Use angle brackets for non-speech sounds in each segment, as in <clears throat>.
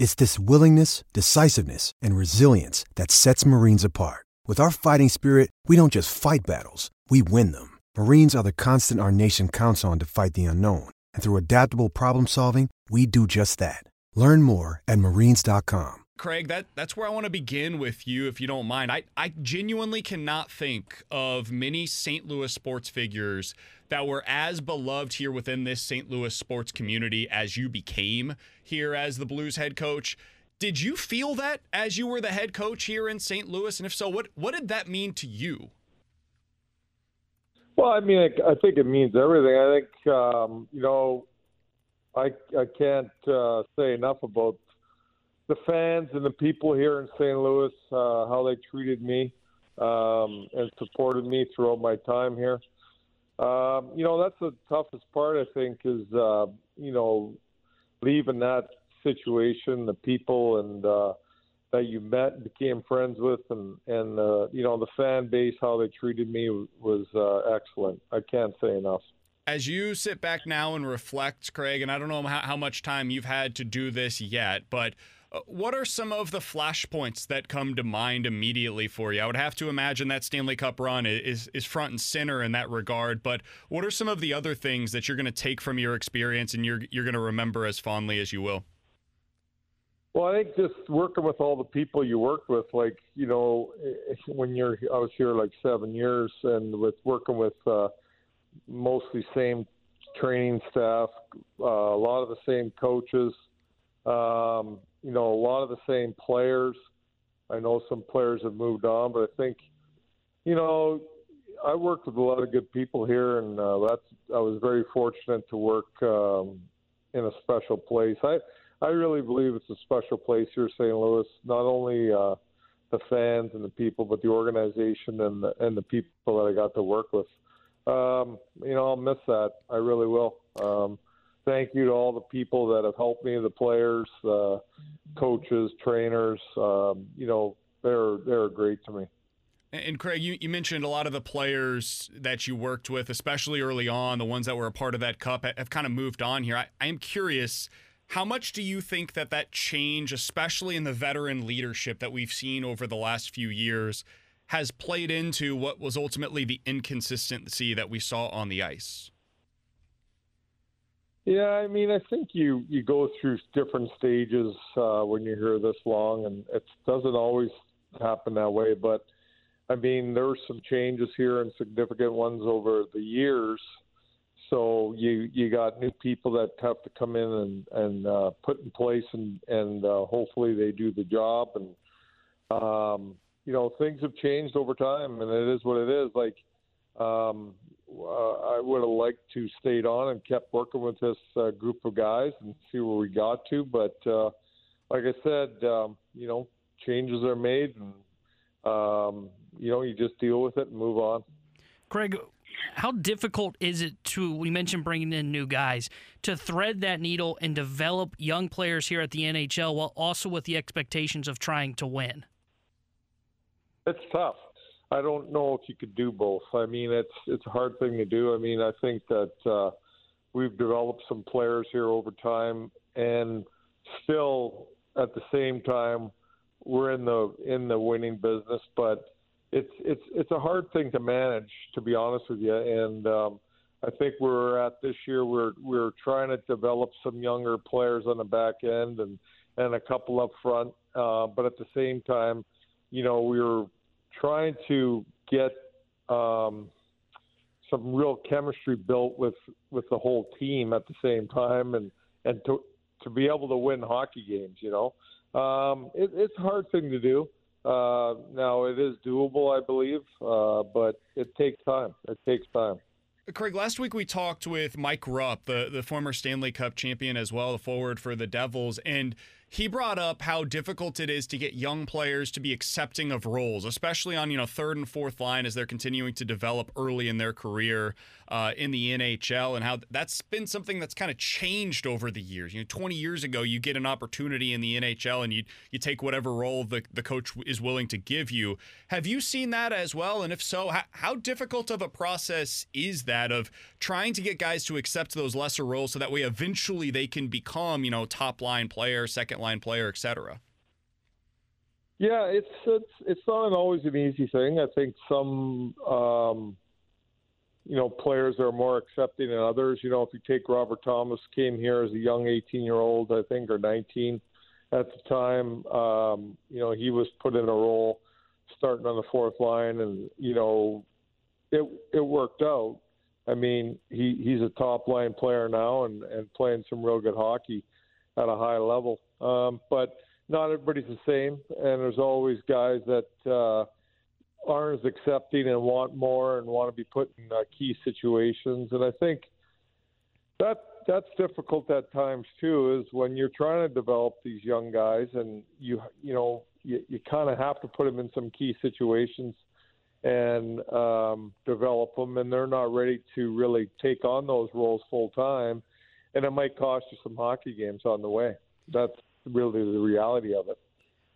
It's this willingness, decisiveness, and resilience that sets Marines apart. With our fighting spirit, we don't just fight battles, we win them. Marines are the constant our nation counts on to fight the unknown. And through adaptable problem solving, we do just that. Learn more at marines.com. Craig, that, that's where I want to begin with you, if you don't mind. I, I genuinely cannot think of many St. Louis sports figures that were as beloved here within this St. Louis sports community as you became here as the Blues head coach. Did you feel that as you were the head coach here in St. Louis? And if so, what, what did that mean to you? Well, I mean, I, I think it means everything. I think, um, you know, I, I can't uh, say enough about the fans and the people here in St. Louis, uh, how they treated me um, and supported me throughout my time here. Um, you know, that's the toughest part, I think, is, uh, you know, leaving that situation, the people and uh, that you met and became friends with, and, and uh, you know, the fan base, how they treated me was uh, excellent. I can't say enough. As you sit back now and reflect, Craig, and I don't know how, how much time you've had to do this yet, but what are some of the flashpoints that come to mind immediately for you? I would have to imagine that Stanley Cup run is is front and center in that regard. But what are some of the other things that you're going to take from your experience and you're you're going to remember as fondly as you will? Well, I think just working with all the people you work with, like you know, when you're I was here like seven years, and with working with uh, mostly same training staff, uh, a lot of the same coaches. Um, you know, a lot of the same players. I know some players have moved on, but I think, you know, I worked with a lot of good people here, and uh, that's I was very fortunate to work um, in a special place. I I really believe it's a special place here, St. Louis. Not only uh, the fans and the people, but the organization and the, and the people that I got to work with. Um, you know, I'll miss that. I really will. Um, thank you to all the people that have helped me, the players, uh, coaches, trainers. Um, you know, they're they're great to me. And Craig, you, you mentioned a lot of the players that you worked with, especially early on, the ones that were a part of that cup, have kind of moved on here. I, I am curious, how much do you think that that change, especially in the veteran leadership that we've seen over the last few years, has played into what was ultimately the inconsistency that we saw on the ice? Yeah, I mean, I think you you go through different stages uh, when you're here this long, and it doesn't always happen that way. But I mean, there were some changes here and significant ones over the years. So you you got new people that have to come in and and uh, put in place, and and uh, hopefully they do the job. And um, you know, things have changed over time, and it is what it is. Like um, uh, I would have liked to stayed on and kept working with this uh, group of guys and see where we got to. But uh, like I said, um, you know, changes are made, and um, you know, you just deal with it and move on. Craig, how difficult is it to? We mentioned bringing in new guys to thread that needle and develop young players here at the NHL, while also with the expectations of trying to win. It's tough. I don't know if you could do both. I mean, it's it's a hard thing to do. I mean, I think that uh, we've developed some players here over time, and still at the same time, we're in the in the winning business. But it's it's it's a hard thing to manage, to be honest with you. And um, I think we're at this year we're we're trying to develop some younger players on the back end and and a couple up front. Uh, but at the same time, you know, we're trying to get um, some real chemistry built with with the whole team at the same time, and and to to be able to win hockey games. You know, um, it, it's a hard thing to do. Uh, now it is doable, I believe, uh, but it takes time. It takes time. Craig, last week we talked with Mike Rupp, the, the former Stanley Cup champion as well, the forward for the Devils, and he brought up how difficult it is to get young players to be accepting of roles, especially on you know third and fourth line as they're continuing to develop early in their career uh, in the NHL, and how that's been something that's kind of changed over the years. You know, 20 years ago, you get an opportunity in the NHL and you you take whatever role the the coach is willing to give you. Have you seen that as well? And if so, how, how difficult of a process is that of trying to get guys to accept those lesser roles so that way eventually they can become you know top line player, second line player, etc. Yeah, it's it's it's not always an easy thing. I think some um, you know players are more accepting than others. You know, if you take Robert Thomas, came here as a young 18 year old, I think, or 19 at the time. Um, you know, he was put in a role starting on the fourth line, and you know, it it worked out. I mean, he he's a top line player now and and playing some real good hockey at a high level. Um, but not everybody's the same, and there's always guys that uh, aren't as accepting and want more and want to be put in uh, key situations. And I think that that's difficult at times too. Is when you're trying to develop these young guys, and you you know you, you kind of have to put them in some key situations and um, develop them, and they're not ready to really take on those roles full time, and it might cost you some hockey games on the way. That's really the reality of it.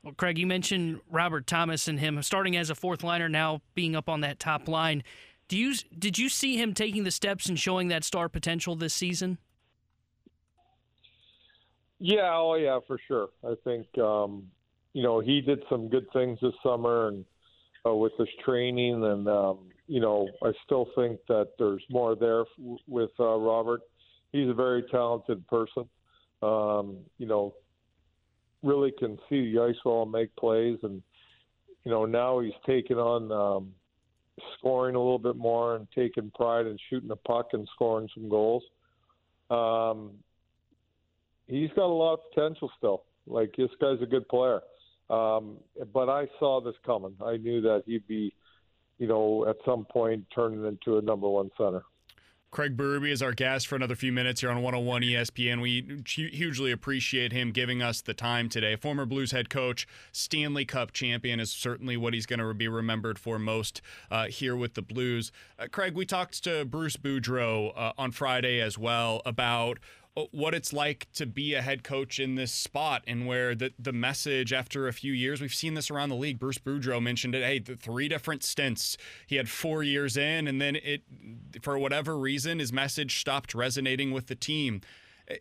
Well, Craig, you mentioned Robert Thomas and him starting as a fourth liner, now being up on that top line. Do you did you see him taking the steps and showing that star potential this season? Yeah, oh yeah, for sure. I think um, you know he did some good things this summer and uh, with his training, and um, you know I still think that there's more there f- with uh, Robert. He's a very talented person. Um, you know, really can see the ice wall make plays, and you know now he's taken on um, scoring a little bit more and taking pride in shooting the puck and scoring some goals. Um, he's got a lot of potential still. Like this guy's a good player. Um, but I saw this coming. I knew that he'd be, you know, at some point turning into a number one center. Craig Berube is our guest for another few minutes here on 101 ESPN. We hugely appreciate him giving us the time today. Former Blues head coach, Stanley Cup champion is certainly what he's going to be remembered for most uh, here with the Blues. Uh, Craig, we talked to Bruce Boudreau uh, on Friday as well about what it's like to be a head coach in this spot and where the, the message after a few years, we've seen this around the league. Bruce Boudreau mentioned it. Hey, the three different stints. He had four years in, and then it, for whatever reason, his message stopped resonating with the team.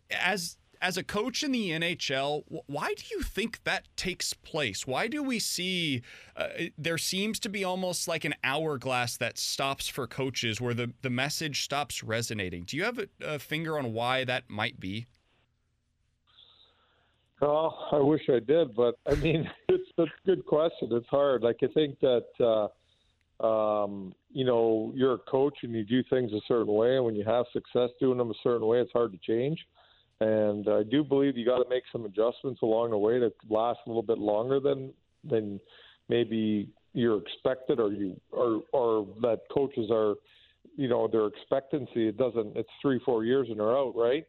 As as a coach in the NHL, why do you think that takes place? Why do we see uh, there seems to be almost like an hourglass that stops for coaches where the, the message stops resonating? Do you have a, a finger on why that might be? Oh, I wish I did, but I mean, <laughs> it's a good question. It's hard. Like I think that uh, um, you know you're a coach and you do things a certain way, and when you have success doing them a certain way, it's hard to change. And I do believe you got to make some adjustments along the way to last a little bit longer than than maybe you're expected or you or or that coaches are you know their expectancy it doesn't it's three four years and they're out right?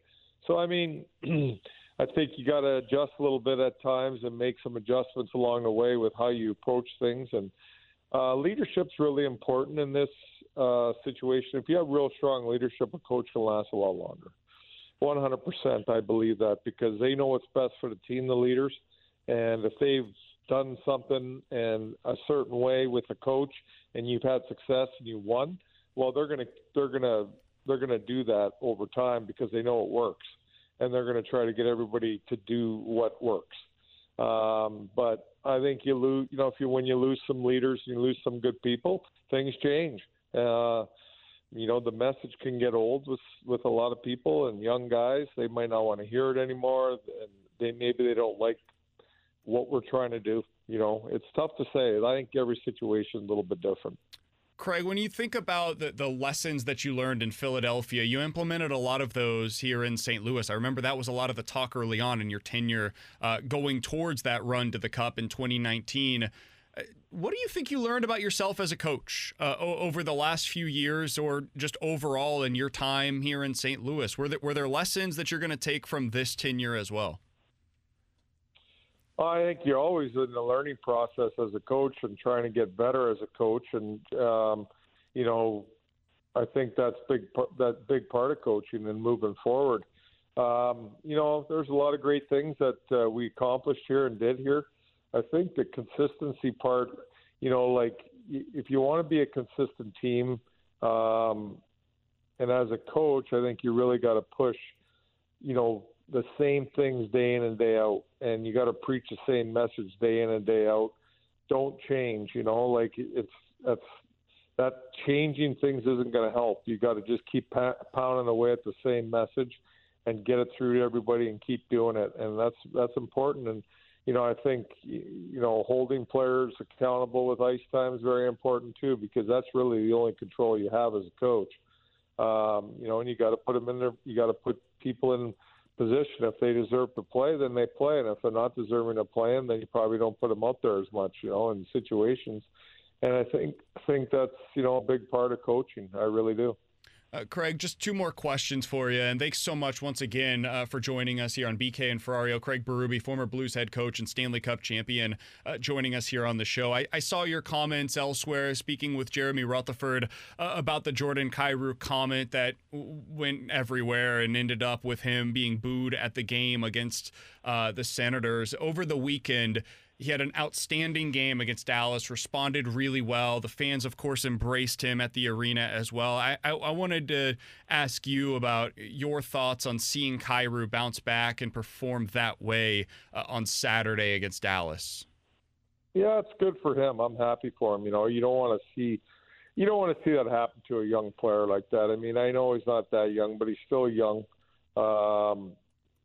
So i mean <clears throat> i think you got to adjust a little bit at times and make some adjustments along the way with how you approach things. And uh, leadership's really important in this uh, situation. If you have real strong leadership a coach can last a lot longer 100%. I believe that because they know what's best for the team, the leaders, and if they've done something in a certain way with a coach and you've had success and you won, well, they're gonna they're gonna they're gonna do that over time because they know it works, and they're gonna try to get everybody to do what works. Um, but I think you lose, you know, if you when you lose some leaders, you lose some good people, things change. Uh, you know the message can get old with with a lot of people and young guys they might not want to hear it anymore and they maybe they don't like what we're trying to do you know it's tough to say i think every situation a little bit different Craig, when you think about the, the lessons that you learned in Philadelphia, you implemented a lot of those here in St. Louis. I remember that was a lot of the talk early on in your tenure uh, going towards that run to the Cup in 2019. What do you think you learned about yourself as a coach uh, over the last few years, or just overall in your time here in St. Louis? Were there, were there lessons that you're going to take from this tenure as well? I think you're always in the learning process as a coach and trying to get better as a coach, and um, you know, I think that's big that big part of coaching and moving forward. Um, you know, there's a lot of great things that uh, we accomplished here and did here. I think the consistency part, you know, like if you want to be a consistent team, um, and as a coach, I think you really got to push, you know, the same things day in and day out, and you got to preach the same message day in and day out. Don't change, you know, like it's that's that changing things isn't going to help. You got to just keep pounding away at the same message and get it through to everybody and keep doing it, and that's that's important. And you know, I think you know holding players accountable with ice time is very important too, because that's really the only control you have as a coach. Um, you know, and you got to put them in there. You got to put people in position. If they deserve to play, then they play, and if they're not deserving of playing, then you probably don't put them out there as much. You know, in situations. And I think think that's you know a big part of coaching. I really do. Uh, Craig, just two more questions for you, and thanks so much once again uh, for joining us here on BK and Ferrario. Craig Berube, former Blues head coach and Stanley Cup champion, uh, joining us here on the show. I, I, saw your comments elsewhere, speaking with Jeremy Rutherford uh, about the Jordan Kyrou comment that went everywhere and ended up with him being booed at the game against uh, the Senators over the weekend. He had an outstanding game against Dallas, responded really well. The fans, of course, embraced him at the arena as well. I, I, I wanted to ask you about your thoughts on seeing Kyrou bounce back and perform that way uh, on Saturday against Dallas. Yeah, it's good for him. I'm happy for him. You know, you don't want to see you don't want to see that happen to a young player like that. I mean, I know he's not that young, but he's still young. Um,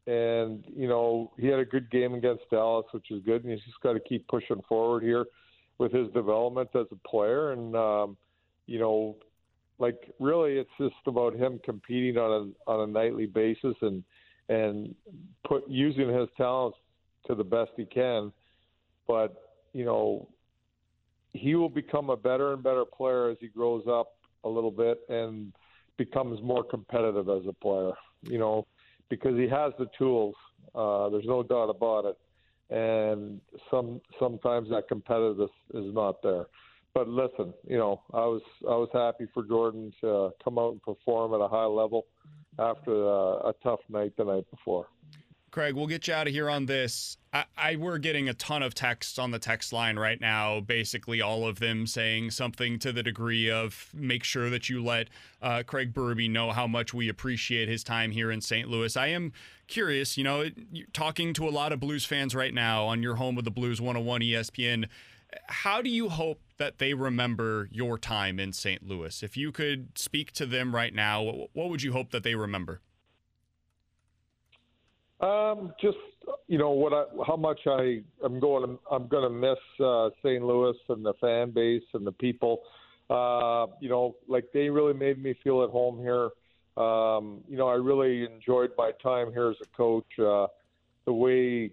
and you know he had a good game against Dallas, which is good, and he's just got to keep pushing forward here with his development as a player, and um, you know, like really, it's just about him competing on a on a nightly basis and and put using his talents to the best he can, but you know, he will become a better and better player as he grows up a little bit and becomes more competitive as a player. You know because he has the tools. Uh, there's no doubt about it. And some sometimes that competitiveness is not there. But listen, you know, I was I was happy for Jordan to come out and perform at a high level after a, a tough night the night before. Craig, we'll get you out of here on this. I, I, we're getting a ton of texts on the text line right now. Basically, all of them saying something to the degree of make sure that you let uh, Craig Berube know how much we appreciate his time here in St. Louis. I am curious, you know, talking to a lot of Blues fans right now on your home of the Blues 101 ESPN. How do you hope that they remember your time in St. Louis? If you could speak to them right now, what, what would you hope that they remember? Um, just you know what I, how much I am going to, I'm going to miss uh, St. Louis and the fan base and the people. Uh, you know, like they really made me feel at home here. Um, you know, I really enjoyed my time here as a coach. Uh, the way,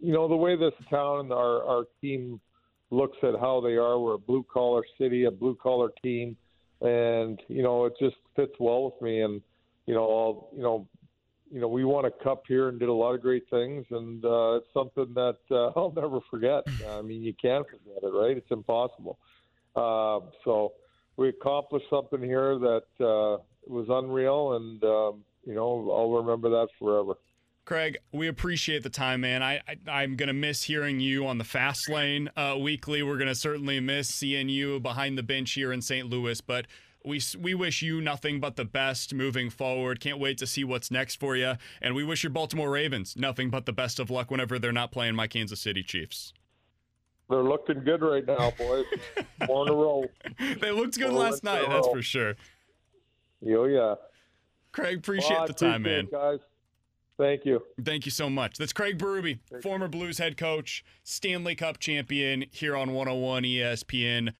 you know, the way this town and our our team looks at how they are. We're a blue collar city, a blue collar team, and you know, it just fits well with me. And you know, all you know, you know, we won a cup here and did a lot of great things, and uh, it's something that uh, <laughs> I'll never forget. I mean, you can't forget it, right? It's impossible. Uh, so we accomplished something here that uh, was unreal, and um, you know, I'll remember that forever. Craig, we appreciate the time, man. I, I am gonna miss hearing you on the fast lane uh, weekly. We're gonna certainly miss seeing you behind the bench here in St. Louis, but we we wish you nothing but the best moving forward. Can't wait to see what's next for you, and we wish your Baltimore Ravens nothing but the best of luck whenever they're not playing my Kansas City Chiefs. They're looking good right now, boys. <laughs> Four in a row. they looked good Four last night, that's for sure. Oh yeah. Craig, appreciate well, the time, man. guys. Thank you. Thank you so much. That's Craig Berube, former Blues head coach, Stanley Cup champion here on 101 ESPN.